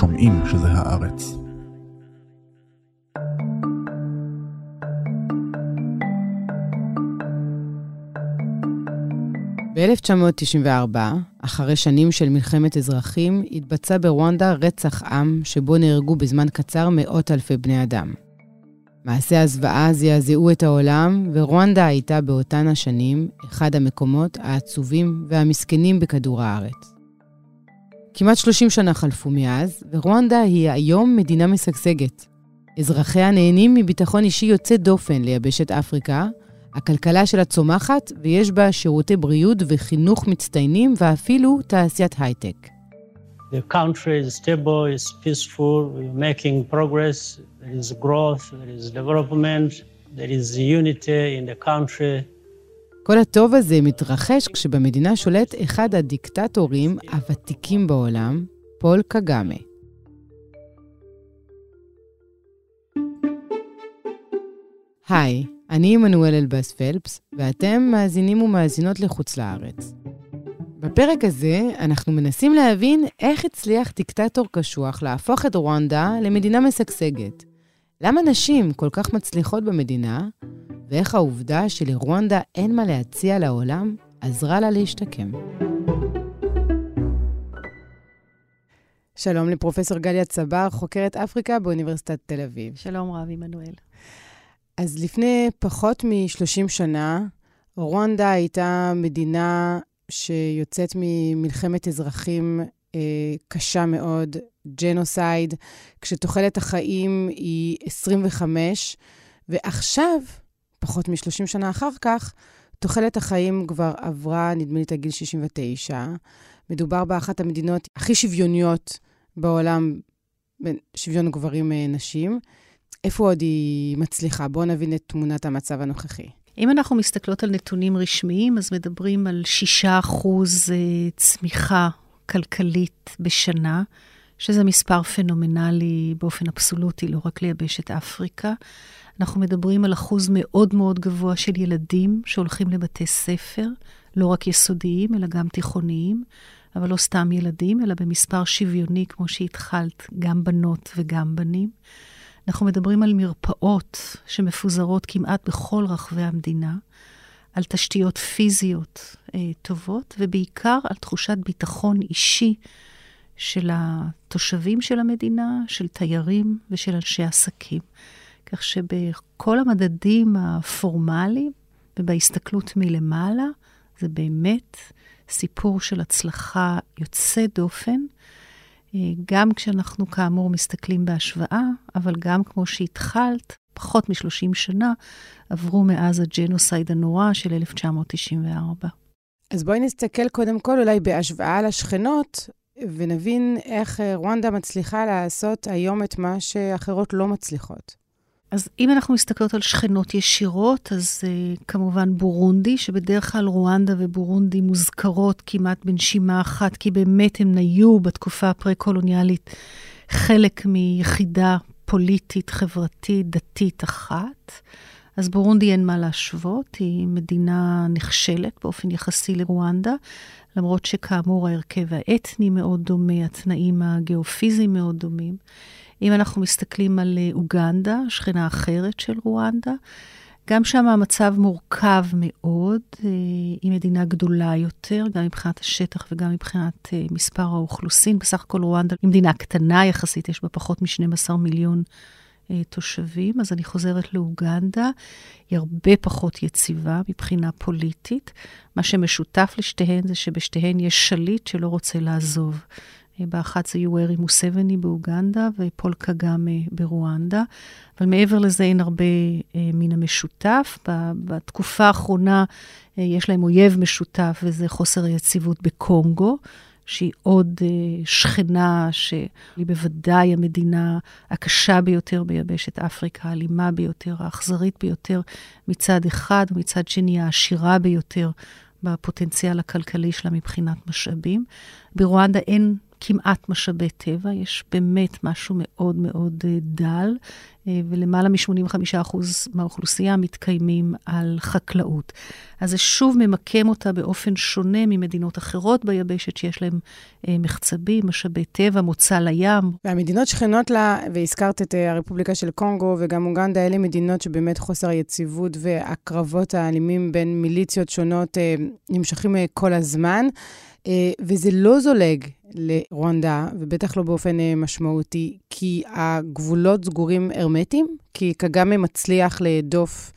שומעים שזה הארץ. ב-1994, אחרי שנים של מלחמת אזרחים, התבצע ברואנדה רצח עם שבו נהרגו בזמן קצר מאות אלפי בני אדם. מעשי הזוועה זעזעו את העולם, ורואנדה הייתה באותן השנים אחד המקומות העצובים והמסכנים בכדור הארץ. כמעט 30 שנה חלפו מאז, ורואנדה היא היום מדינה משגשגת. אזרחיה נהנים מביטחון אישי יוצא דופן ליבשת אפריקה, הכלכלה שלה צומחת ויש בה שירותי בריאות וחינוך מצטיינים ואפילו תעשיית הייטק. The country is stable, is peaceful, we're making progress, there is growth, there is development, there is unity in the country. כל הטוב הזה מתרחש כשבמדינה שולט אחד הדיקטטורים הוותיקים בעולם, פול קגאמה. היי, אני עמנואל אלבאס פלפס, ואתם מאזינים ומאזינות לחוץ לארץ. בפרק הזה אנחנו מנסים להבין איך הצליח דיקטטור קשוח להפוך את רואנדה למדינה משגשגת. למה נשים כל כך מצליחות במדינה, ואיך העובדה שלרואנדה אין מה להציע לעולם עזרה לה להשתקם. שלום לפרופסור גליה צבר, חוקרת אפריקה באוניברסיטת תל אביב. שלום רב, עמנואל. אז לפני פחות מ-30 שנה, רואנדה הייתה מדינה שיוצאת ממלחמת אזרחים אה, קשה מאוד, ג'נוסייד, כשתוחלת החיים היא 25, ועכשיו, פחות מ-30 שנה אחר כך, תוחלת החיים כבר עברה, נדמה לי, את הגיל 69. מדובר באחת המדינות הכי שוויוניות בעולם, בין שוויון גברים-נשים. אה, איפה עוד היא מצליחה? בואו נבין את תמונת המצב הנוכחי. אם אנחנו מסתכלות על נתונים רשמיים, אז מדברים על 6% אה, צמיחה כלכלית בשנה, שזה מספר פנומנלי באופן אבסולוטי, לא רק ליבשת אפריקה. אנחנו מדברים על אחוז מאוד מאוד גבוה של ילדים שהולכים לבתי ספר, לא רק יסודיים, אלא גם תיכוניים, אבל לא סתם ילדים, אלא במספר שוויוני, כמו שהתחלת, גם בנות וגם בנים. אנחנו מדברים על מרפאות שמפוזרות כמעט בכל רחבי המדינה, על תשתיות פיזיות אה, טובות, ובעיקר על תחושת ביטחון אישי של התושבים של המדינה, של תיירים ושל אנשי עסקים. כך שבכל המדדים הפורמליים ובהסתכלות מלמעלה, זה באמת סיפור של הצלחה יוצא דופן, אה, גם כשאנחנו כאמור מסתכלים בהשוואה, אבל גם כמו שהתחלת, פחות מ-30 שנה עברו מאז הג'נוסייד הנורא של 1994. אז בואי נסתכל קודם כל אולי בהשוואה לשכנות, ונבין איך אה, רואנדה מצליחה לעשות היום את מה שאחרות לא מצליחות. אז אם אנחנו מסתכלות על שכנות ישירות, אז uh, כמובן בורונדי, שבדרך כלל רואנדה ובורונדי מוזכרות כמעט בנשימה אחת, כי באמת הם היו בתקופה הפרה-קולוניאלית חלק מיחידה פוליטית, חברתית, דתית אחת. אז בורונדי אין מה להשוות, היא מדינה נכשלת באופן יחסי לרואנדה, למרות שכאמור ההרכב האתני מאוד דומה, התנאים הגיאופיזיים מאוד דומים. אם אנחנו מסתכלים על אה, אוגנדה, שכנה אחרת של רואנדה, גם שם המצב מורכב מאוד, אה, היא מדינה גדולה יותר, גם מבחינת השטח וגם מבחינת אה, מספר האוכלוסין. בסך הכל רואנדה היא מדינה קטנה יחסית, יש בה פחות מ-12 מיליון תושבים. אז אני חוזרת לאוגנדה, היא הרבה פחות יציבה מבחינה פוליטית. מה שמשותף לשתיהן זה שבשתיהן יש שליט שלא רוצה לעזוב. באחת זה יוארי מוסבני באוגנדה ופול קגאמה ברואנדה. אבל מעבר לזה אין הרבה אה, מן המשותף. בתקופה האחרונה אה, יש להם אויב משותף, וזה חוסר היציבות בקונגו. שהיא עוד אה, שכנה, שהיא בוודאי המדינה הקשה ביותר ביבשת אפריקה, האלימה ביותר, האכזרית ביותר מצד אחד, ומצד שני העשירה ביותר בפוטנציאל הכלכלי שלה מבחינת משאבים. ברואנדה אין כמעט משאבי טבע, יש באמת משהו מאוד מאוד דל, ולמעלה מ-85% מהאוכלוסייה מתקיימים על חקלאות. אז זה שוב ממקם אותה באופן שונה ממדינות אחרות ביבשת שיש להן מחצבים, משאבי טבע, מוצא לים. והמדינות שכנות לה, והזכרת את הרפובליקה של קונגו וגם אוגנדה, אלה מדינות שבאמת חוסר היציבות והקרבות האלימים בין מיליציות שונות נמשכים כל הזמן. וזה לא זולג לרואנדה, ובטח לא באופן משמעותי, כי הגבולות סגורים הרמטיים? כי קגאמה מצליח להדוף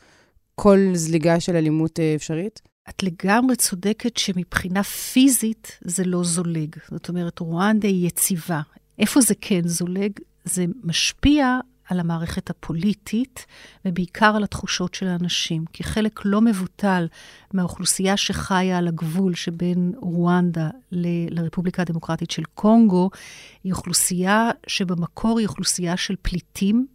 כל זליגה של אלימות אפשרית? את לגמרי צודקת שמבחינה פיזית זה לא זולג. זאת אומרת, רואנדה היא יציבה. איפה זה כן זולג? זה משפיע על המערכת הפוליטית, ובעיקר על התחושות של האנשים. כי חלק לא מבוטל מהאוכלוסייה שחיה על הגבול שבין רואנדה ל- לרפובליקה הדמוקרטית של קונגו, היא אוכלוסייה שבמקור היא אוכלוסייה של פליטים,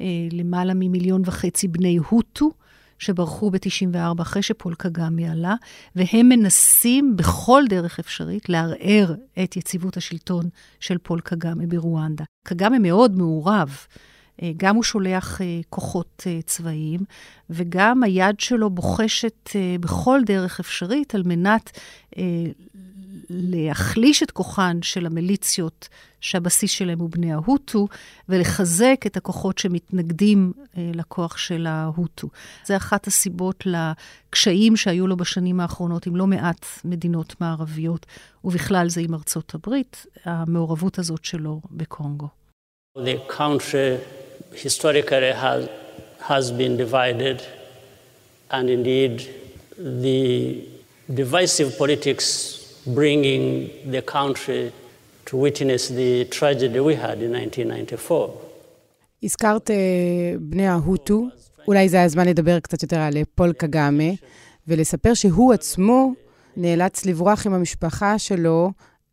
אה, למעלה ממיליון וחצי בני הוטו. שברחו ב-94 אחרי שפול קגאמי עלה, והם מנסים בכל דרך אפשרית לערער את יציבות השלטון של פול קגאמי ברואנדה. קגאמי מאוד מעורב. אה, גם הוא שולח אה, כוחות אה, צבאיים, וגם היד שלו בוחשת בכל דרך אפשרית על מנת להחליש את כוחן של המיליציות שהבסיס שלהם הוא בני ההוטו, ולחזק את הכוחות שמתנגדים אה, לכוח של ההוטו. זה אחת הסיבות לקשיים שהיו לו בשנים האחרונות עם לא מעט מדינות מערביות, ובכלל זה עם ארצות הברית, המעורבות הזאת שלו בקונגו. The country historically has, has been divided, and indeed the divisive politics bringing the country to witness the tragedy we had in 1994. הזכרת uh, בני ההוטו, אולי זה הזמן לדבר קצת יותר על פול קגאמה, ולספר שהוא עצמו נאלץ לברוח עם המשפחה שלו,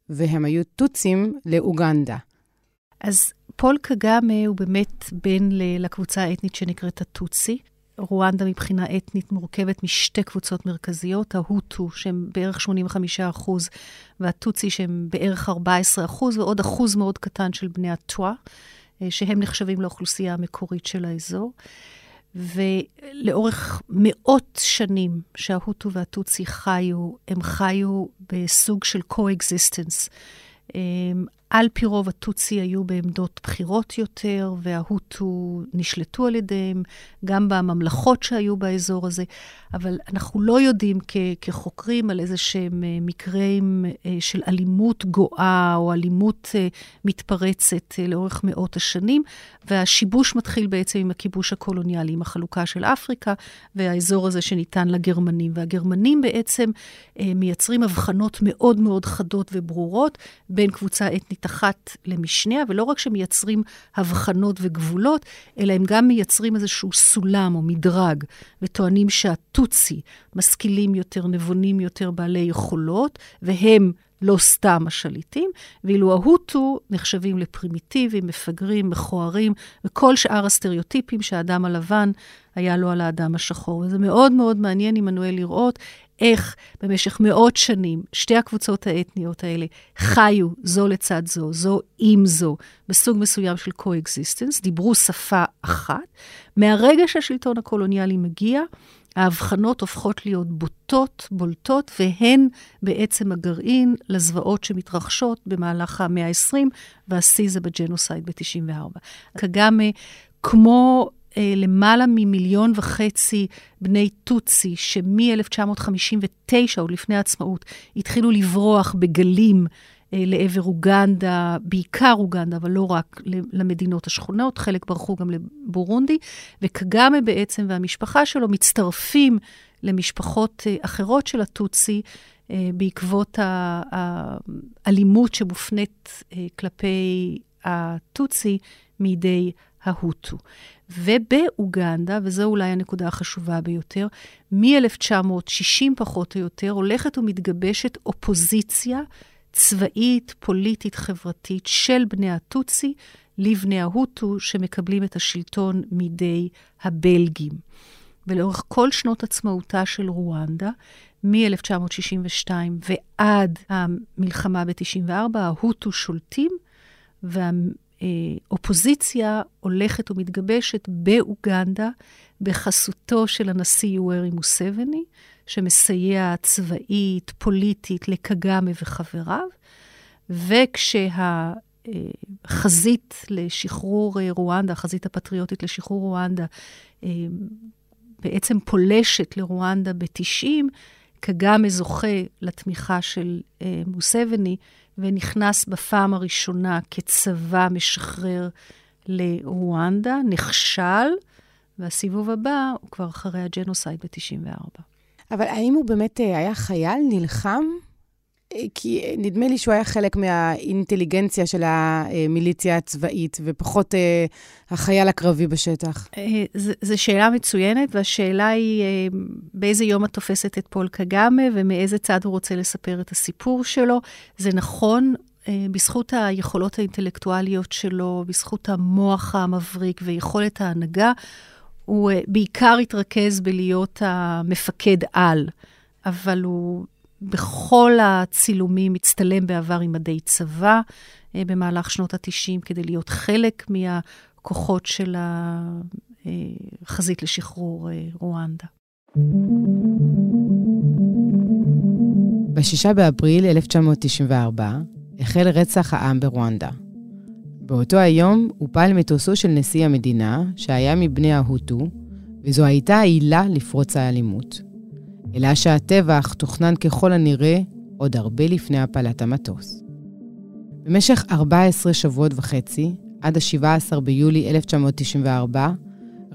והם היו טוצים, לאוגנדה. אז פול קגאמה הוא באמת בן לקבוצה האתנית שנקראת הטוצי. רואנדה מבחינה אתנית מורכבת משתי קבוצות מרכזיות, ההוטו, שהם בערך 85 אחוז, והטוצי, שהם בערך 14 אחוז, ועוד אחוז מאוד קטן של בני הטואה, אה, שהם נחשבים לאוכלוסייה המקורית של האזור. ולאורך מאות שנים שההוטו והטוצי חיו, הם חיו בסוג של co-existence. על פי רוב הטוצי היו בעמדות בכירות יותר, וההוטו נשלטו על ידיהם, גם בממלכות שהיו באזור הזה, אבל אנחנו לא יודעים כ- כחוקרים על איזה שהם אה, מקרים אה, של אלימות גואה או אלימות אה, מתפרצת לאורך מאות השנים, והשיבוש מתחיל בעצם עם הכיבוש הקולוניאלי, עם החלוקה של אפריקה והאזור הזה שניתן לגרמנים. והגרמנים בעצם מייצרים הבחנות מאוד מאוד חדות וברורות בין קבוצה אתנית אחת למשניה, ולא רק שמייצרים הבחנות וגבולות, אלא הם גם מייצרים איזשהו סולם או מדרג, וטוענים שהטוצי משכילים יותר, נבונים יותר, בעלי יכולות, והם לא סתם השליטים, ואילו ההוטו נחשבים לפרימיטיביים, מפגרים, מכוערים, וכל שאר הסטריאוטיפים שהאדם הלבן היה לו על האדם השחור. וזה מאוד מאוד מעניין, עמנואל, לראות איך במשך מאות שנים שתי הקבוצות האתניות האלה חיו זו לצד זו, זו עם זו, בסוג מסוים של co-existence, דיברו שפה אחת. מהרגע שהשלטון הקולוניאלי מגיע, ההבחנות הופכות להיות בוטות, בולטות, והן בעצם הגרעין לזוועות שמתרחשות במהלך המאה ה-20, והשיא זה בג'נוסייד ב-94. קגאמה, כמו למעלה ממיליון וחצי בני טוצי, שמ-1959, עוד לפני העצמאות, התחילו לברוח בגלים אה, לעבר אוגנדה, בעיקר אוגנדה, אבל לא רק למדינות השכונות, חלק ברחו גם לבורונדי, וקגאמה בעצם והמשפחה שלו מצטרפים למשפחות אה, אחרות של הטוצי, אה, בעקבות האלימות שמופנית כלפי הטוצי מידי ההוטו. ובאוגנדה, וזו אולי הנקודה החשובה ביותר, מ-1960 פחות או יותר הולכת ומתגבשת אופוזיציה צבאית, פוליטית, חברתית של בני הטוצי לבני ההוטו שמקבלים את השלטון מידי הבלגים. ולאורך כל שנות עצמאותה של רואנדה, מ-1962 ועד המלחמה ב-94, ההוטו שולטים, והאופוזיציה הולכת ומתגבשת באוגנדה בחסותו של הנשיא יוארי מוסבני, שמסייע צבאית, פוליטית, לקגאמה וחבריו, וכשהחזית לשחרור רואנדה, החזית הפטריוטית לשחרור רואנדה, אה, בעצם פולשת לרואנדה ב-90, קגאמה זוכה לתמיכה של אה, מוסבני, ונכנס בפעם הראשונה כצבא משחרר לרואנדה, נכשל, והסיבוב הבא הוא כבר אחרי הג'נוסייד ב-94. אבל האם הוא באמת אה, היה חייל, נלחם? אה, כי אה, נדמה לי שהוא היה חלק מהאינטליגנציה של המיליציה הצבאית, ופחות אה, החייל הקרבי בשטח. זו שאלה מצוינת, והשאלה היא אה, באיזה יום את תופסת את פול קגאמה, ומאיזה צד הוא רוצה לספר את הסיפור שלו. זה נכון, אה, בזכות היכולות האינטלקטואליות שלו, בזכות המוח המבריק ויכולת ההנהגה, הוא בעיקר התרכז בלהיות המפקד על, אבל הוא בכל הצילומים הצטלם בעבר עם מדי צבא uh, במהלך שנות ה-90 כדי להיות חלק מהכוחות של החזית לשחרור uh, רואנדה. ב-6 באפריל 1994 החל רצח העם ברואנדה. באותו היום הופל מטוסו של נשיא המדינה, שהיה מבני ההוטו, וזו הייתה העילה לפרוץ האלימות. אלא שהטבח תוכנן ככל הנראה עוד הרבה לפני הפלת המטוס. במשך 14 שבועות וחצי, עד ה-17 ביולי 1994,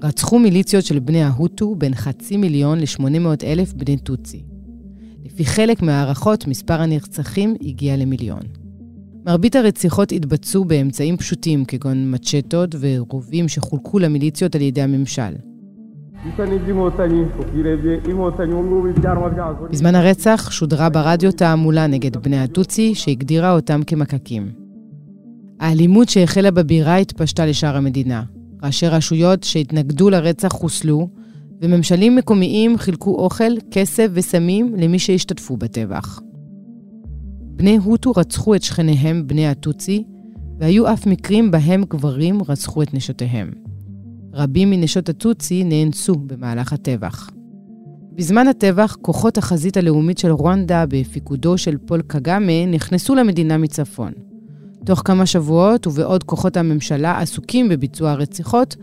רצחו מיליציות של בני ההוטו בין חצי מיליון ל-800 אלף בני טוצי. לפי חלק מהערכות, מספר הנרצחים הגיע למיליון. מרבית הרציחות התבצעו באמצעים פשוטים, כגון מצ'טות ורובים שחולקו למיליציות על ידי הממשל. בזמן הרצח שודרה ברדיו תעמולה נגד בני הטוצי, שהגדירה אותם כמקקים. האלימות שהחלה בבירה התפשטה לשאר המדינה. ראשי רשויות שהתנגדו לרצח חוסלו, וממשלים מקומיים חילקו אוכל, כסף וסמים למי שהשתתפו בטבח. בני הוטו רצחו את שכניהם, בני הטוצי, והיו אף מקרים בהם גברים רצחו את נשותיהם. רבים מנשות הטוצי נאנסו במהלך הטבח. בזמן הטבח, כוחות החזית הלאומית של רואנדה בפיקודו של פול קגאמה נכנסו למדינה מצפון. תוך כמה שבועות, ובעוד כוחות הממשלה עסוקים בביצוע הרציחות,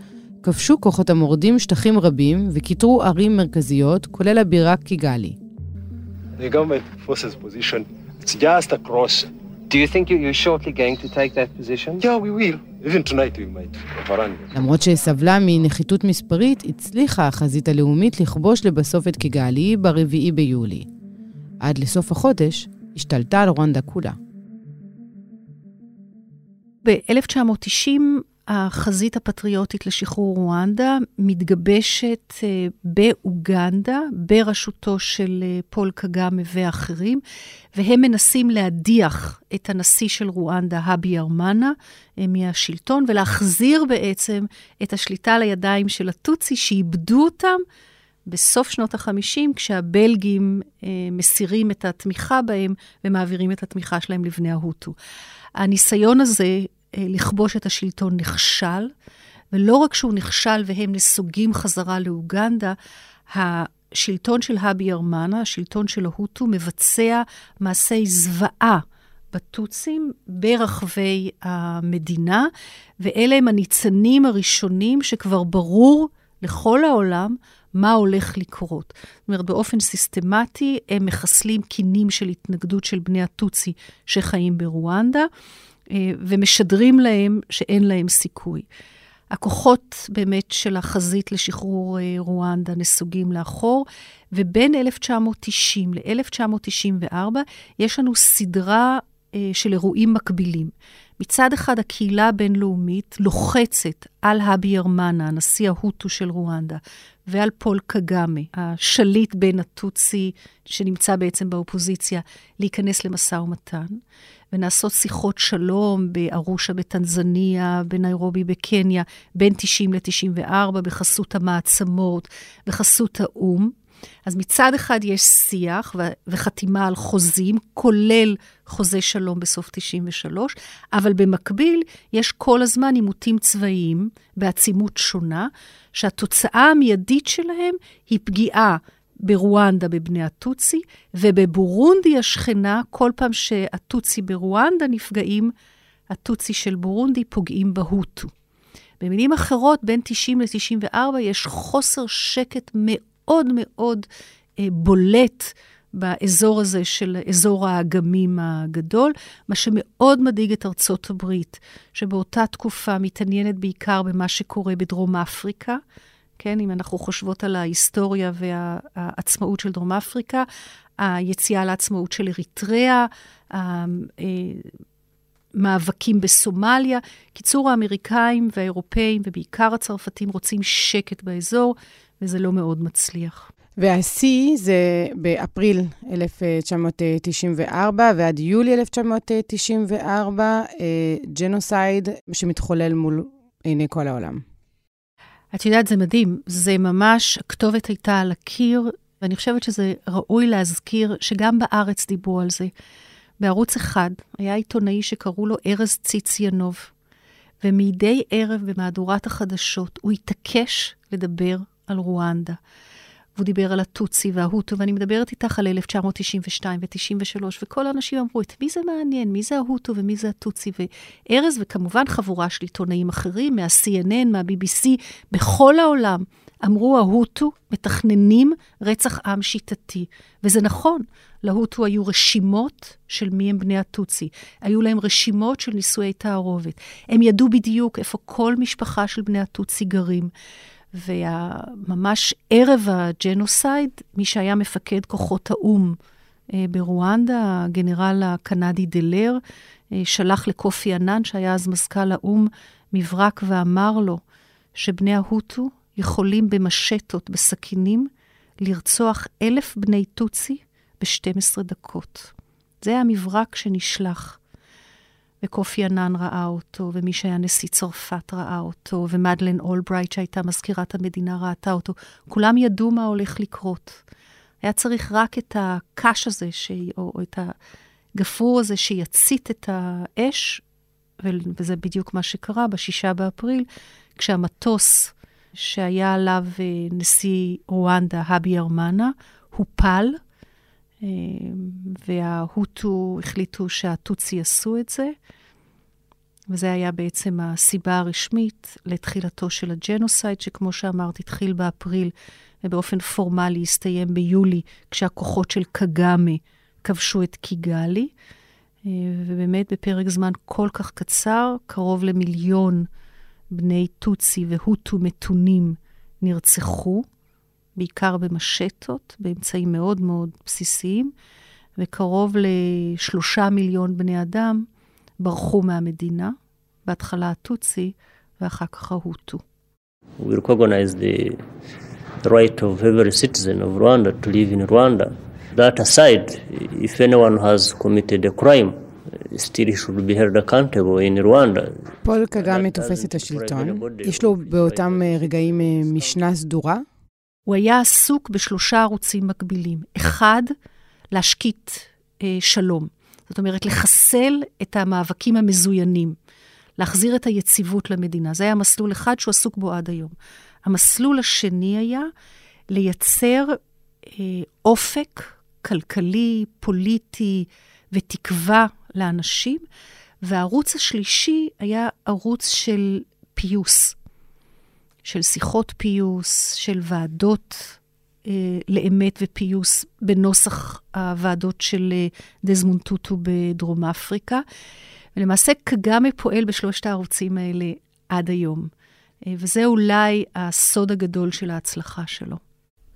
כבשו כוחות המורדים שטחים רבים וכיתרו ערים מרכזיות, כולל הבירה קיגאלי. The government forces position It's just across. Do you think you're shortly going to take that position? Yeah, we will. Even tonight we might. למרות שסבלה מנחיתות מספרית, הצליחה החזית הלאומית לכבוש לבסוף את קיגאלי ב-4 ביולי. עד לסוף החודש השתלטה על רואנדה כולה. ב-1990 החזית הפטריוטית לשחרור רואנדה מתגבשת אה, באוגנדה, בראשותו של אה, פול קגאמה ואחרים, והם מנסים להדיח את הנשיא של רואנדה, האבי ארמנה, אה, מהשלטון, ולהחזיר בעצם את השליטה לידיים של הטוצי, שאיבדו אותם בסוף שנות ה-50, כשהבלגים מסירים את התמיכה בהם ומעבירים את התמיכה שלהם לבני ההוטו. הניסיון הזה לכבוש את השלטון נכשל, ולא רק שהוא נכשל והם נסוגים חזרה לאוגנדה, השלטון של האבי ארמנה, השלטון של ההוטו, מבצע מעשי זוועה בטוצים ברחבי המדינה, ואלה הם הניצנים הראשונים שכבר ברור לכל העולם מה הולך לקרות. זאת אומרת, באופן סיסטמטי הם מחסלים קינים של התנגדות של בני הטוצי שחיים ברואנדה. אה, ומשדרים להם שאין להם סיכוי. הכוחות באמת של החזית לשחרור אה, רואנדה נסוגים לאחור, ובין 1990 ל-1994 יש לנו סדרה אה, של אירועים מקבילים. מצד אחד, הקהילה הבינלאומית לוחצת על האבי ארמנה, הנשיא ההוטו של רואנדה, ועל פול קגאמה, השליט בין הטוצי, שנמצא בעצם באופוזיציה, להיכנס למשא ומתן. ונעשות שיחות שלום בארושה בטנזניה, בניירובי בקניה, בין 90 ל-94, בחסות המעצמות, בחסות האו"ם. אז מצד אחד יש שיח וחתימה על חוזים, כולל חוזה שלום בסוף 93, אבל במקביל יש כל הזמן עימותים צבאיים בעצימות שונה, שהתוצאה המיידית שלהם היא פגיעה ברואנדה בבני הטוצי, ובבורונדי השכנה, כל פעם שהטוצי ברואנדה נפגעים, הטוצי של בורונדי פוגעים בהוטו. במילים אחרות, בין 90 ל-94 יש חוסר שקט מאוד מאוד אה, בולט באזור הזה של אזור האגמים הגדול, מה שמאוד מדאיג את ארצות הברית, שבאותה תקופה מתעניינת בעיקר במה שקורה בדרום אפריקה. כן, אם אנחנו חושבות על ההיסטוריה והעצמאות של דרום אפריקה, היציאה לעצמאות של אריתריאה, המאבקים בסומליה. קיצור, האמריקאים והאירופאים, ובעיקר הצרפתים, רוצים שקט באזור, וזה לא מאוד מצליח. והשיא זה באפריל 1994 ועד יולי 1994, אה, ג'נוסייד שמתחולל מול עיני כל העולם. את יודעת, זה מדהים. זה ממש, הכתובת הייתה על הקיר, ואני חושבת שזה ראוי להזכיר שגם בארץ דיברו על זה. בערוץ אחד היה עיתונאי שקראו לו ארז ציציאנוב, ומדי ערב במהדורת החדשות הוא התעקש לדבר על רואנדה. והוא דיבר על הטוצי וההוטו, ואני מדברת איתך על 1992 ו-93, וכל האנשים אמרו, את מי זה מעניין? מי זה ההוטו ומי זה הטוצי? וארז, וכמובן חבורה של עיתונאים אחרים, מה-CNN, מה-BBC, בכל העולם, אמרו, ההוטו מתכננים רצח עם שיטתי. וזה נכון, להוטו היו רשימות של מי הם בני הטוצי. היו להם רשימות של נישואי תערובת. הם ידעו בדיוק איפה כל משפחה של בני הטוצי גרים. וממש ערב הג'נוסייד, מי שהיה מפקד כוחות האו"ם אה, ברואנדה, הגנרל הקנדי דלר, אה, שלח לקופי ענן, שהיה אז מזכ"ל האו"ם, מברק ואמר לו שבני ההוטו יכולים במשטות, בסכינים, לרצוח אלף בני טוצי ב-12 דקות. זה המברק שנשלח. וקופי ענן ראה אותו, ומי שהיה נשיא צרפת ראה אותו, ומדלן אולברייט שהייתה מזכירת המדינה ראתה אותו. כולם ידעו מה הולך לקרות. היה צריך רק את הקש הזה, ש... או, או את הגפרור הזה שיצית את האש, וזה בדיוק מה שקרה בשישה באפריל, כשהמטוס שהיה עליו אה, נשיא רואנדה, הביארימנה, הופל, אה, וההוטו החליטו שהטוצי עשו את זה, וזה היה בעצם הסיבה הרשמית לתחילתו של ה genocide, שכמו שאמרת, התחיל באפריל, ובאופן פורמלי הסתיים ביולי, כשהכוחות של קגאמה כבשו את קיגאלי. אה, ובאמת בפרק זמן כל כך קצר, קרוב למיליון בני טוצי והוטו מתונים נרצחו. בעיקר במשטות, באמצעים מאוד מאוד בסיסיים, וקרוב לשלושה מיליון בני אדם ברחו מהמדינה, בהתחלה הטוצי ואחר כך ההוטו. We recognize the right of every citizen of Rwanda to live in Rwanda. That aside, if anyone has committed a crime, still he should be held accountable in Rwanda. פול קגאמי תופס את השלטון. יש לו באותם רגעים משנה סדורה הוא היה עסוק בשלושה ערוצים מקבילים. אחד, להשקיט אה, שלום. זאת אומרת, לחסל את המאבקים המזוינים, להחזיר את היציבות למדינה. זה היה מסלול אחד שהוא עסוק בו עד היום. המסלול השני היה לייצר אה, אופק כלכלי, פוליטי ותקווה לאנשים, והערוץ השלישי היה ערוץ של פיוס. של שיחות פיוס, של ועדות אה, לאמת ופיוס בנוסח הוועדות של אה, טוטו בדרום אפריקה. ולמעשה קגאמה פועל בשלושת הערוצים האלה עד היום. אה, וזה אולי הסוד הגדול של ההצלחה שלו.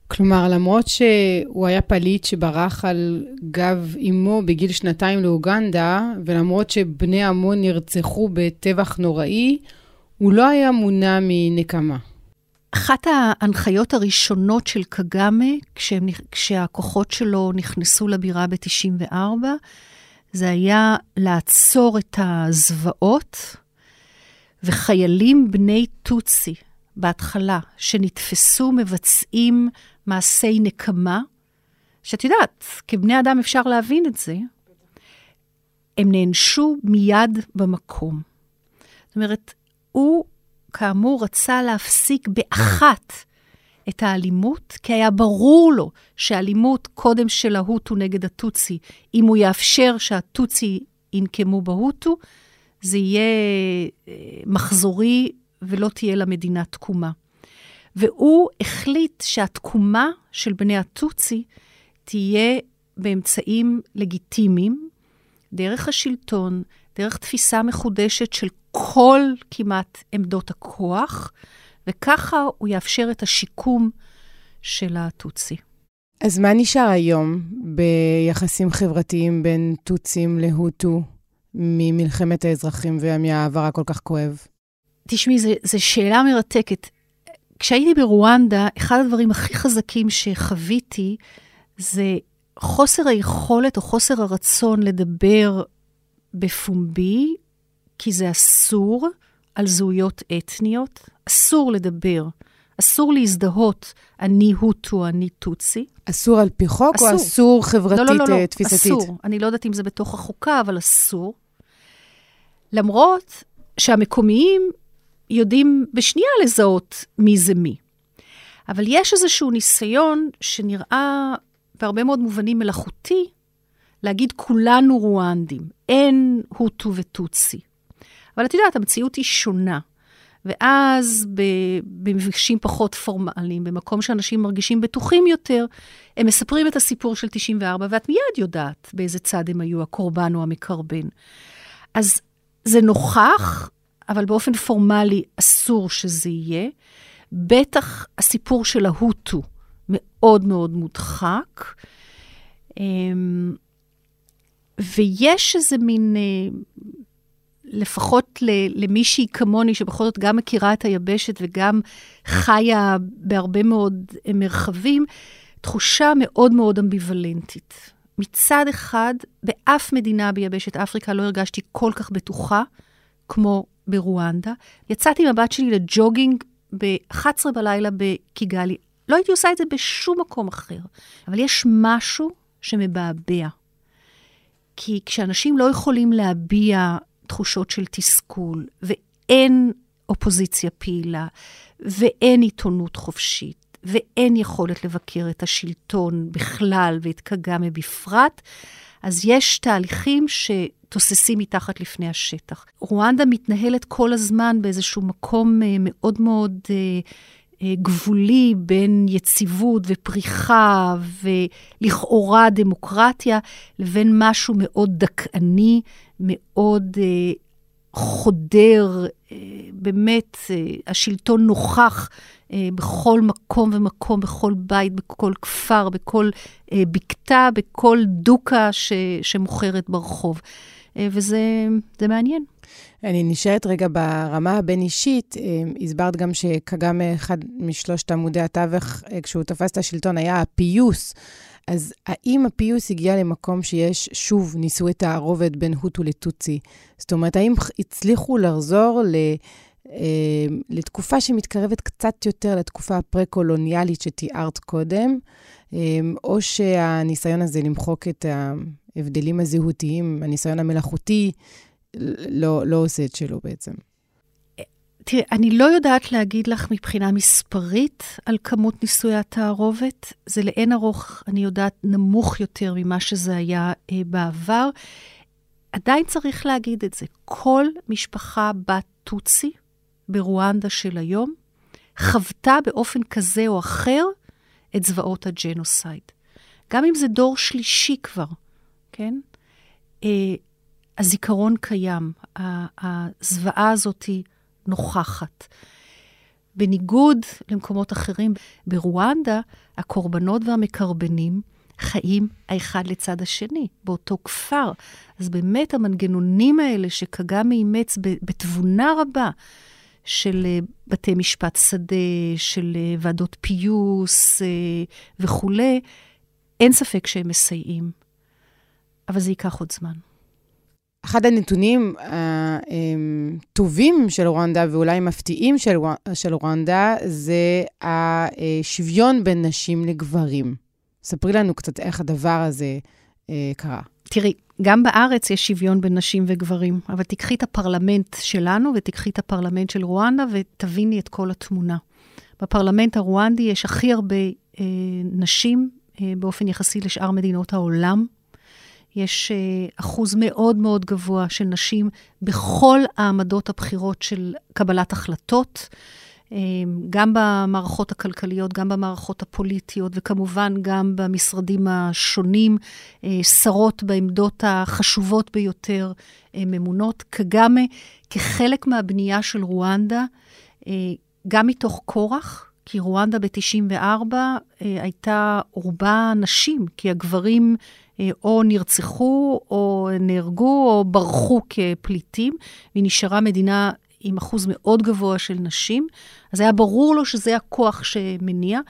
כלומר, למרות שהוא היה פליט שברח על גב אמו בגיל שנתיים לאוגנדה, ולמרות שבני עמו נרצחו בטבח נוראי, הוא לא היה מונע מנקמה. אחת ההנחיות הראשונות של קגאמה, כשהכוחות שלו נכנסו לבירה ב-94, זה היה לעצור את הזוועות, וחיילים בני טוצי, בהתחלה, שנתפסו מבצעים מעשי נקמה, שאת יודעת, כבני אדם אפשר להבין את זה, הם נענשו מיד במקום. זאת אומרת, הוא כאמור רצה להפסיק באחת את האלימות, כי היה ברור לו שאלימות קודם של ההוטו נגד הטוצי, אם הוא יאפשר שהטוצי ינקמו בהוטו, זה יהיה אה, מחזורי ולא תהיה למדינה תקומה. והוא החליט שהתקומה של בני הטוצי תהיה באמצעים לגיטימיים, דרך השלטון, דרך תפיסה מחודשת של כל כמעט עמדות הכוח, וככה הוא יאפשר את השיקום של הטוצי. אז מה נשאר היום ביחסים חברתיים בין טוצים להוטו ממלחמת האזרחים ומהעבר הכל כך כואב? תשמעי, זו שאלה מרתקת. כשהייתי ברואנדה, אחד הדברים הכי חזקים שחוויתי זה חוסר היכולת או חוסר הרצון לדבר בפומבי, כי זה אסור, על זהויות אתניות. אסור לדבר, אסור להזדהות, אני הוטו, אני טוצי. אסור על פי חוק אסור. או אסור חברתית, לא, לא, לא, לא, תפיסתית? אסור. אני לא יודעת אם זה בתוך החוקה, אבל אסור. למרות שהמקומיים יודעים בשנייה לזהות מי זה מי. אבל יש איזשהו ניסיון שנראה בהרבה מאוד מובנים מלאכותי, להגיד כולנו רואנדים, אין הוטו וטוצי. אבל את יודעת, המציאות היא שונה. ואז במפגשים פחות פורמליים, במקום שאנשים מרגישים בטוחים יותר, הם מספרים את הסיפור של 94, ואת מיד יודעת באיזה צד הם היו, הקורבן או המקרבן. אז זה נוכח, אבל באופן פורמלי אסור שזה יהיה. בטח הסיפור של ההוטו מאוד מאוד מודחק. אמ, ויש איזה מין, אה, לפחות למישהי כמוני, שבכל זאת גם מכירה את היבשת וגם חיה בהרבה מאוד מרחבים, תחושה מאוד מאוד אמביוולנטית. מצד אחד, באף מדינה ביבשת אפריקה לא הרגשתי כל כך בטוחה כמו ברואנדה. יצאתי עם הבת שלי לג'וגינג ב-11 בלילה בקיגאלי. לא הייתי עושה את זה בשום מקום אחר. אבל יש משהו שמבעבע. כי כשאנשים לא יכולים להביע תחושות של תסכול, ואין אופוזיציה פעילה, ואין עיתונות חופשית, ואין יכולת לבקר את השלטון בכלל ואת קגאמה בפרט, אז יש תהליכים שתוססים מתחת לפני השטח. רואנדה מתנהלת כל הזמן באיזשהו מקום אה, מאוד מאוד אה, גבולי בין יציבות ופריחה ולכאורה דמוקרטיה, לבין משהו מאוד דכאני, מאוד אה, חודר, אה, באמת, אה, השלטון נוכח אה, בכל מקום ומקום, בכל בית, בכל כפר, בכל אה, בקתה, בכל דוקה ש, שמוכרת ברחוב. אה, וזה מעניין. אני נשארת רגע ברמה הבין-אישית. אה, הסברת גם שגם אחד משלושת עמודי התווך, אה, כשהוא תפס את השלטון, היה הפיוס. אז האם הפיוס הגיע למקום שיש שוב נישואי תערובת בין הוטו לטוצי? זאת אומרת, האם הצליחו לחזור ל... אה, לתקופה שמתקרבת קצת יותר לתקופה הפרה-קולוניאלית שתיארת קודם, או שהניסיון הזה למחוק את ההבדלים הזהותיים, הניסיון המלאכותי, לא, לא עושה את שלו בעצם. תראי, אני לא יודעת להגיד לך מבחינה מספרית על כמות נישואי התערובת. זה לאין ארוך, אני יודעת, נמוך יותר ממה שזה היה אה, בעבר. עדיין צריך להגיד את זה. כל משפחה בת טוצי ברואנדה של היום חוותה באופן כזה או אחר את זוועות הג'נוסייד. גם אם זה דור שלישי כבר, כן? אה, הזיכרון קיים, הזוועה הזאת היא נוכחת. בניגוד למקומות אחרים, ברואנדה הקורבנות והמקרבנים חיים האחד לצד השני, באותו כפר. אז באמת המנגנונים האלה שקגאמי אימץ בתבונה רבה, של אה, בתי משפט שדה, של אה, ועדות פיוס אה, וכולי, אין ספק שהם מסייעים. אבל זה ייקח עוד זמן. אחד הנתונים הטובים של רואנדה, ואולי מפתיעים של, של רואנדה, זה השוויון בין נשים לגברים. ספרי לנו קצת איך הדבר הזה אה, קרה. תראי, גם בארץ יש שוויון בין נשים וגברים, אבל תיקחי את הפרלמנט שלנו ותיקחי את הפרלמנט של רואנדה ותביני את כל התמונה. בפרלמנט הרואנדי יש הכי הרבה אה, נשים אה, באופן יחסי לשאר מדינות העולם. יש אה, אחוז מאוד מאוד גבוה של נשים בכל העמדות הבכירות של קבלת החלטות. אה, גם במערכות הכלכליות, גם במערכות הפוליטיות, וכמובן גם במשרדים השונים, אה, שרות בעמדות החשובות ביותר, ממונות. קגאמה, כחלק מהבנייה של רואנדה, גם מתוך כורח, כי רואנדה ב-94 הייתה רובה נשים, כי הגברים או נרצחו, או נהרגו, או ברחו כפליטים, והיא נשארה מדינה עם אחוז מאוד גבוה של נשים, אז היה ברור לו שזה הכוח שמניע.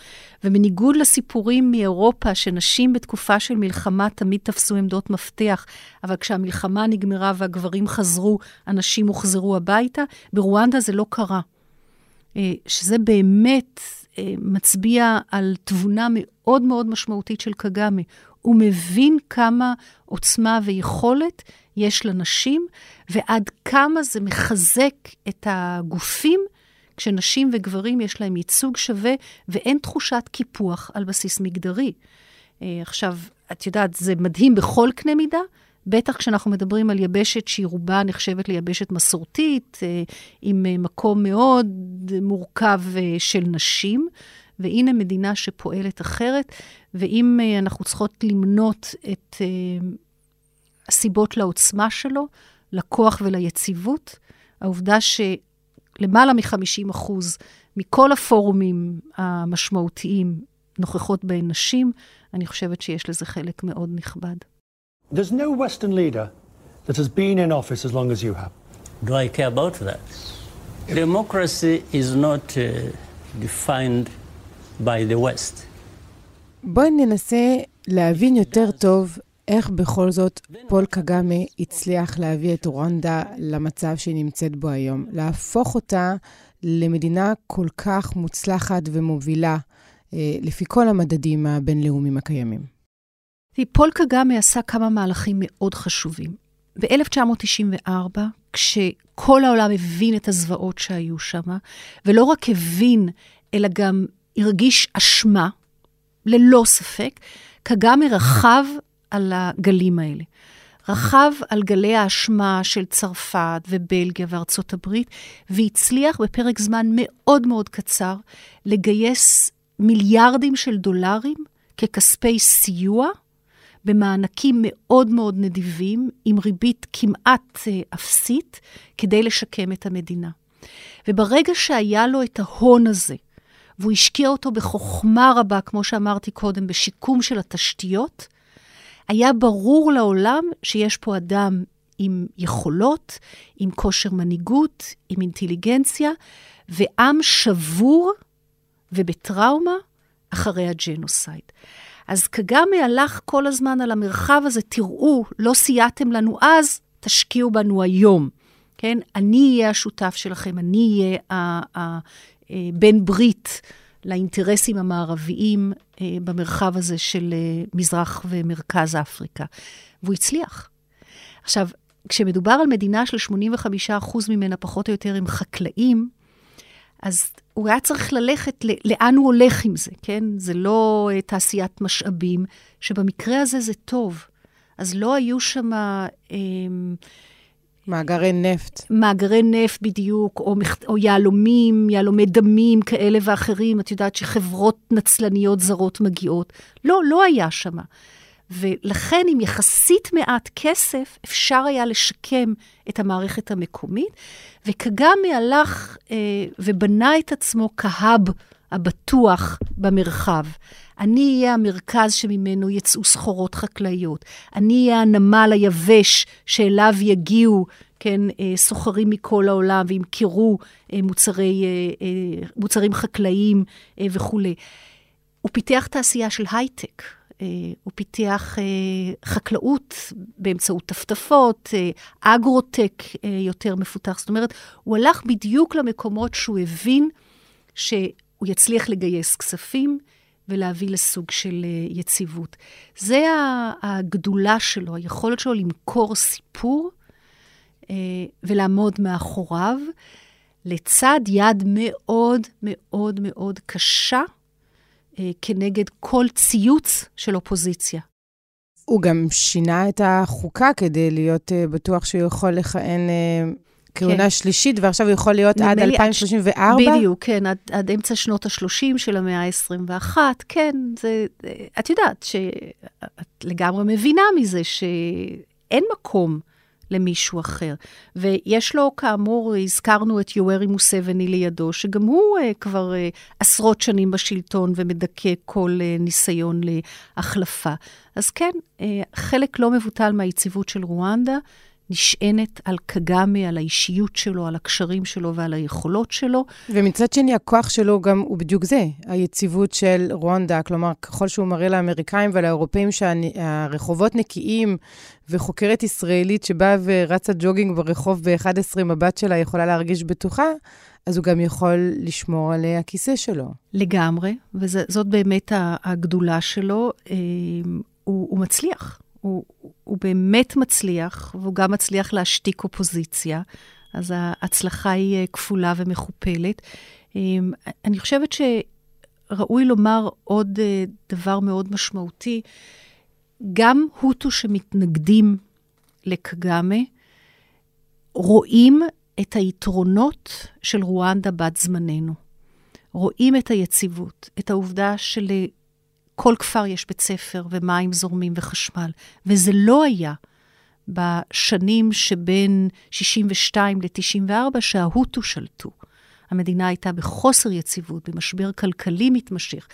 ובניגוד לסיפורים מאירופה, שנשים בתקופה של מלחמה תמיד תפסו עמדות מפתח, אבל כשהמלחמה נגמרה והגברים חזרו, הנשים הוחזרו הביתה, ברואנדה זה לא קרה. אה, שזה באמת אה, מצביע על תבונה מאוד מאוד משמעותית של קגאמה. הוא מבין כמה עוצמה ויכולת יש לנשים, ועד כמה זה מחזק את הגופים כשנשים וגברים יש להם ייצוג שווה, ואין תחושת קיפוח על בסיס מגדרי. אה, עכשיו, את יודעת, זה מדהים בכל קנה מידה, בטח כשאנחנו מדברים על יבשת שהיא רובה נחשבת ליבשת מסורתית, אה, עם אה, מקום מאוד מורכב של נשים. והנה מדינה שפועלת אחרת, ואם uh, אנחנו צריכות למנות את uh, הסיבות לעוצמה שלו, לכוח וליציבות, העובדה שלמעלה מ-50 אחוז מכל הפורומים המשמעותיים נוכחות בהן נשים, אני חושבת שיש לזה חלק מאוד נכבד. There's no Western leader that has been in office as long as you have. Do I care about that? Democracy is not uh, defined by the West. בואי ננסה להבין יותר טוב איך בכל זאת פול קגאמה הצליח להביא את רואנדה למצב שהיא נמצאת בו היום, להפוך אותה למדינה כל כך מוצלחת ומובילה אה, לפי כל המדדים הבינלאומיים הקיימים. פול קגאמה עשה כמה מהלכים מאוד חשובים. ב-1994, כשכל העולם הבין את הזוועות שהיו שם, ולא רק הבין, אלא גם הרגיש אשמה, ללא ספק, קגאמה רכב על הגלים האלה. רכב על גלי האשמה של צרפת ובלגיה וארצות הברית, והצליח בפרק זמן מאוד מאוד קצר לגייס מיליארדים של דולרים ככספי סיוע במענקים מאוד מאוד נדיבים, עם ריבית כמעט אה, אפסית, כדי לשקם את המדינה. וברגע שהיה לו את ההון הזה, והוא השקיע אותו בחוכמה רבה, כמו שאמרתי קודם, בשיקום של התשתיות, היה ברור לעולם שיש פה אדם עם יכולות, עם כושר מנהיגות, עם אינטליגנציה, ועם שבור ובטראומה אחרי הג'נוסייד. אז קגאמי הלך כל הזמן על המרחב הזה, תראו, לא סייעתם לנו אז, תשקיעו בנו היום. כן? אני אהיה השותף שלכם, אני אהיה אה, בן ברית לאינטרסים המערביים אה, במרחב הזה של אה, מזרח ומרכז אפריקה. והוא הצליח. עכשיו, כשמדובר על מדינה של 85% ממנה פחות או יותר הם חקלאים, אז הוא היה צריך ללכת לאן הוא הולך עם זה, כן? זה לא תעשיית משאבים, שבמקרה הזה זה טוב. אז לא היו שם... אה, מאגרי נפט. מאגרי נפט בדיוק, או, או יהלומים, יהלומי דמים כאלה ואחרים. את יודעת שחברות נצלניות זרות מגיעות. לא, לא היה שם. ולכן עם יחסית מעט כסף אפשר היה לשקם את המערכת המקומית, וקגאמי הלך אה, ובנה את עצמו כהאב הבטוח במרחב. אני אהיה המרכז שממנו יצאו סחורות חקלאיות. אני אהיה הנמל היבש שאליו יגיעו, כן, אה, סוחרים מכל העולם וימכרו אה, מוצרי, אה, מוצרים חקלאיים וכולי. הוא פיתח תעשייה של הייטק. הוא פיתח חקלאות באמצעות טפטפות, אגרוטק יותר מפותח. זאת אומרת, הוא הלך בדיוק למקומות שהוא הבין שהוא יצליח לגייס כספים ולהביא לסוג של יציבות. זה הגדולה שלו, היכולת שלו למכור סיפור ולעמוד מאחוריו. לצד יד מאוד מאוד מאוד קשה אה, כנגד כל ציוץ של אופוזיציה. הוא גם שינה את החוקה כדי להיות בטוח שהוא יכול לכהן כהונה כן. שלישית, ועכשיו הוא יכול להיות עד 2034? בדיוק, כן, עד, עד אמצע שנות ה-30 של המאה ה-21. כן, זה, את יודעת שאת לגמרי מבינה מזה שאין מקום. למישהו אחר. ויש לו, כאמור, הזכרנו את יוארי מוסבני לידו, שגם הוא uh, כבר uh, עשרות שנים בשלטון ומדכא כל uh, ניסיון להחלפה. אז כן, uh, חלק לא מבוטל מהיציבות של רואנדה נשענת על קגאמי, על האישיות שלו, על הקשרים שלו ועל היכולות שלו. ומצד שני, הכוח שלו גם הוא בדיוק זה, היציבות של רואנדה. כלומר, ככל שהוא מראה לאמריקאים ולאירופאים שהרחובות נקיים, וחוקרת ישראלית שבאה ורצה ג'וגינג ברחוב ב-11 מבט שלה יכולה להרגיש בטוחה, אז הוא גם יכול לשמור על הכיסא שלו. לגמרי, וזאת באמת הגדולה שלו. אה, הוא, הוא מצליח. הוא, הוא באמת מצליח, והוא גם מצליח להשתיק אופוזיציה, אז ההצלחה היא אה, כפולה ומכופלת. אמ, אני חושבת שראוי לומר עוד אה, דבר מאוד משמעותי, גם הוטו שמתנגדים לקגאמה, רואים את היתרונות של רואנדה בת זמננו. רואים את היציבות, את העובדה של כל כפר יש בית ספר ומים זורמים וחשמל, וזה לא היה בשנים שבין 62 ל-94 שההוטו שלטו. המדינה הייתה בחוסר יציבות, במשבר כלכלי מתמשך.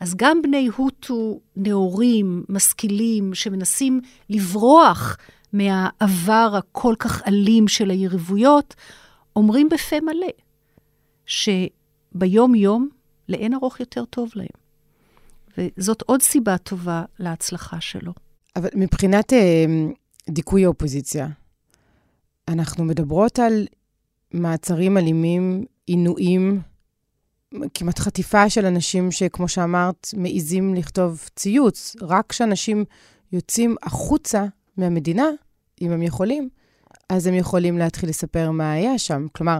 אז גם בני הוטו נאורים, משכילים, שמנסים לברוח מהעבר הכל כך אלים של היריבויות, אומרים בפה מלא שביום-יום לאין ארוך יותר טוב להם. וזאת עוד סיבה טובה להצלחה שלו. אבל מבחינת אה, דיכוי האופוזיציה, אנחנו מדברות על מעצרים אלימים, עינויים, כמעט חטיפה של אנשים שכמו שאמרת, מעיזים לכתוב ציוץ. רק כשאנשים יוצאים החוצה מהמדינה, אם הם יכולים, אז הם יכולים להתחיל לספר מה היה שם. כלומר,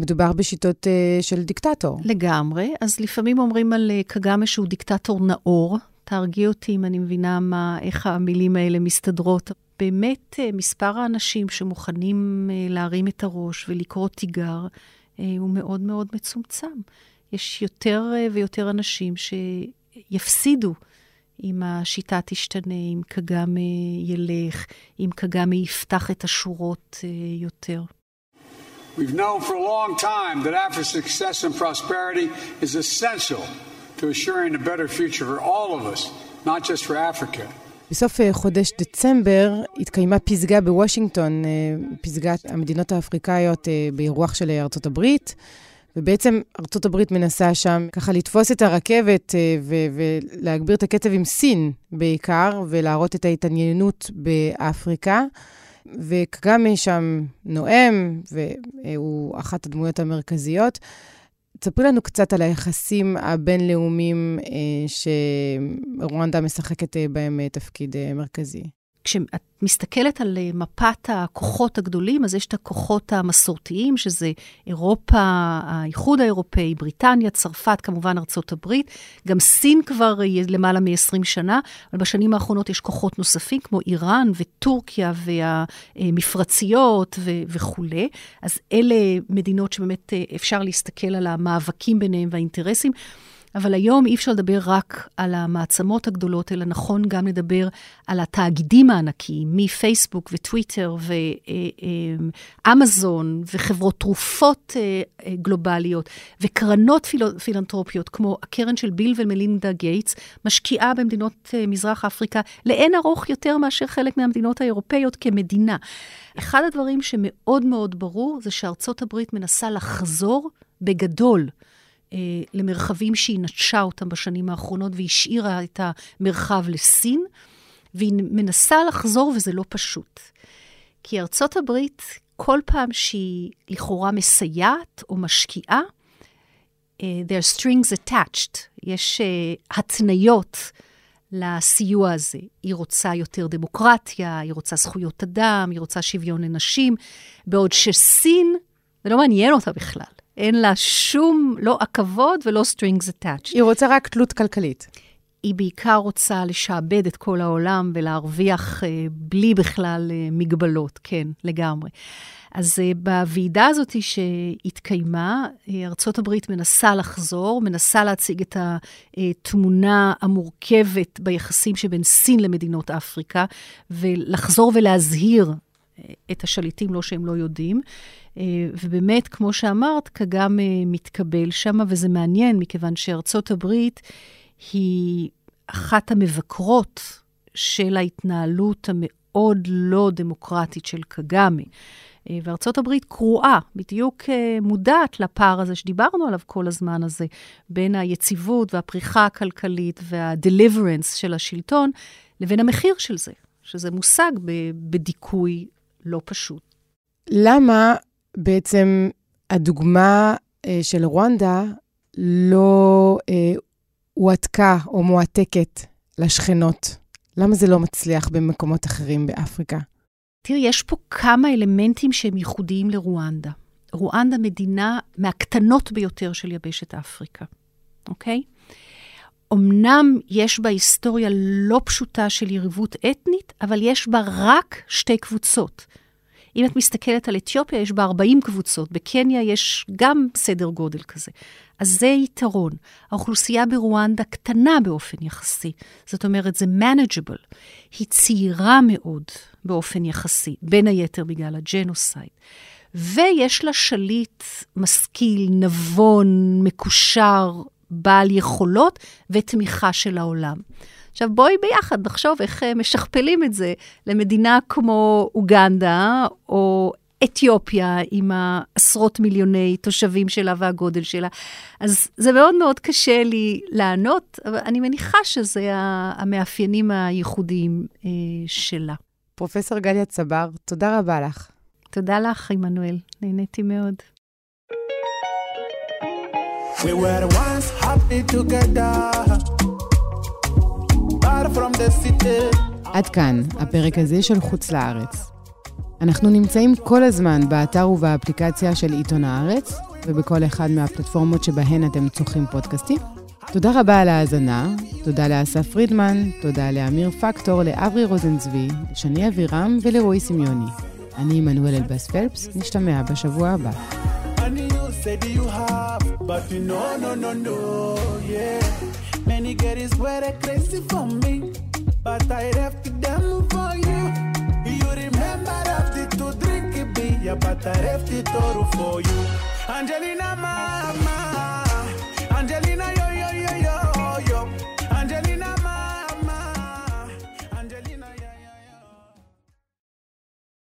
מדובר בשיטות uh, של דיקטטור. לגמרי. אז לפעמים אומרים על uh, קגאמה שהוא דיקטטור נאור. תרגיע אותי אם אני מבינה מה, איך המילים האלה מסתדרות. באמת, uh, מספר האנשים שמוכנים uh, להרים את הראש ולקרוא תיגר uh, הוא מאוד מאוד מצומצם. יש יותר uh, ויותר אנשים שיפסידו אם השיטה תשתנה, אם קגאמה ילך, אם קגאמה יפתח את השורות יותר. We've known for a long time that Africa's success and prosperity is essential to assuring a better future for all of us, not just for Africa. בסוף חודש דצמבר התקיימה פסגה בוושינגטון, פסגת המדינות האפריקאיות באירוח של ארצות הברית, ובעצם ארצות הברית מנסה שם ככה לתפוס את הרכבת ולהגביר את הקצב עם סין בעיקר, ולהראות את ההתעניינות באפריקה. וקגמי שם נואם, והוא אחת הדמויות המרכזיות. תספרי לנו קצת על היחסים הבינלאומיים אה, שרואנדה משחקת אה, בהם אה, תפקיד מרכזי. כשאת מסתכלת על אה, מפת הכוחות הגדולים, אז יש את הכוחות המסורתיים, שזה אירופה, האיחוד האירופאי, בריטניה, צרפת, כמובן ארצות הברית. גם סין כבר למעלה מ-20 שנה, אבל בשנים האחרונות יש כוחות נוספים, כמו איראן וטורקיה והמפרציות ו- וכולי. אז אלה מדינות שבאמת אה, אפשר להסתכל על המאבקים ביניהם והאינטרסים. אבל היום אי אפשר לדבר רק על המעצמות הגדולות, אלא נכון גם לדבר על התאגידים הענקיים, מפייסבוק וטוויטר ואמזון וחברות תרופות אה, אה, גלובליות וקרנות פילנטרופיות, כמו הקרן של ביל ומלינדה גייטס, משקיעה במדינות אה, מזרח אפריקה לאין ארוך יותר מאשר חלק מהמדינות האירופאיות כמדינה. אחד הדברים שמאוד מאוד ברור זה שארצות הברית מנסה לחזור בגדול. אה, למרחבים שהיא נטשה אותם בשנים האחרונות והשאירה את המרחב לסין, והיא מנסה לחזור וזה לא פשוט. כי ארצות הברית, כל פעם שהיא לכאורה מסייעת או משקיעה, uh, there are strings attached, יש uh, התניות לסיוע הזה. היא רוצה יותר דמוקרטיה, היא רוצה זכויות אדם, היא רוצה שוויון לנשים, בעוד שסין, זה לא מעניין אותה בכלל. אין לה שום, לא עכבות ולא strings attached. היא רוצה רק תלות כלכלית. היא בעיקר רוצה לשעבד את כל העולם ולהרוויח אה, בלי בכלל אה, מגבלות, כן, לגמרי. אז אה, בוועידה הזאת שהתקיימה, אה, ארצות הברית מנסה לחזור, מנסה להציג את התמונה המורכבת ביחסים שבין סין למדינות אפריקה, ולחזור ולהזהיר אה, את השליטים, לא שהם לא יודעים. ובאמת, כמו שאמרת, קגם מתקבל שם, וזה מעניין, מכיוון שארצות הברית היא אחת המבקרות של ההתנהלות המאוד לא דמוקרטית של קגאמי. אה, וארצות הברית קרועה, בדיוק אה, מודעת לפער הזה שדיברנו עליו כל הזמן הזה, בין היציבות והפריחה הכלכלית וה-deliverance של השלטון, לבין המחיר של זה, שזה מושג בדיכוי לא פשוט. למה בעצם הדוגמה אה, של רואנדה לא הועתקה או מועתקת לשכנות? למה זה לא מצליח במקומות אחרים באפריקה? תראי, יש פה כמה אלמנטים שהם ייחודיים לרואנדה. רואנדה מדינה מהקטנות ביותר של יבשת אפריקה, אוקיי? אמנם יש בה היסטוריה לא פשוטה של יריבות אתנית, אבל יש בה רק שתי קבוצות. אם את מסתכלת על אתיופיה, יש בה 40 קבוצות, בקניה יש גם סדר גודל כזה. אז זה יתרון. האוכלוסייה ברואנדה קטנה באופן יחסי, זאת אומרת, זה manageable. היא צעירה מאוד באופן יחסי, בין היתר בגלל הג'נוסייד. ויש לה שליט משכיל, נבון, מקושר, בעל יכולות ותמיכה של העולם. עכשיו, בואי ביחד נחשוב איך אה, משכפלים את זה למדינה כמו אוגנדה, או אתיופיה, עם העשרות מיליוני תושבים שלה והגודל שלה. אז זה מאוד מאוד קשה לי לענות, אבל אני מניחה שזה המאפיינים הייחודיים אה, שלה. פרופסור גליה צבר, תודה רבה לך. תודה לך, עמנואל, נהניתי מאוד. We were once happy together. עד כאן, הפרק הזה של חוץ לארץ. אנחנו נמצאים כל הזמן באתר ובאפליקציה של עיתון הארץ, ובכל אחד מהפלטפורמות שבהן אתם צורכים פודקאסטים. תודה רבה על ההאזנה, תודה לאסף פרידמן, תודה לאמיר פקטור, לאברי רוזנצבי, לשני אבירם ולרועי סמיוני. אני עמנואל אלבאס פלפס, נשתמע בשבוע הבא. Many girls were crazy for me, but I left them for you. You remember after to drink beer, but I left it all for you. Angelina, mama, Angelina, yo, yo, yo.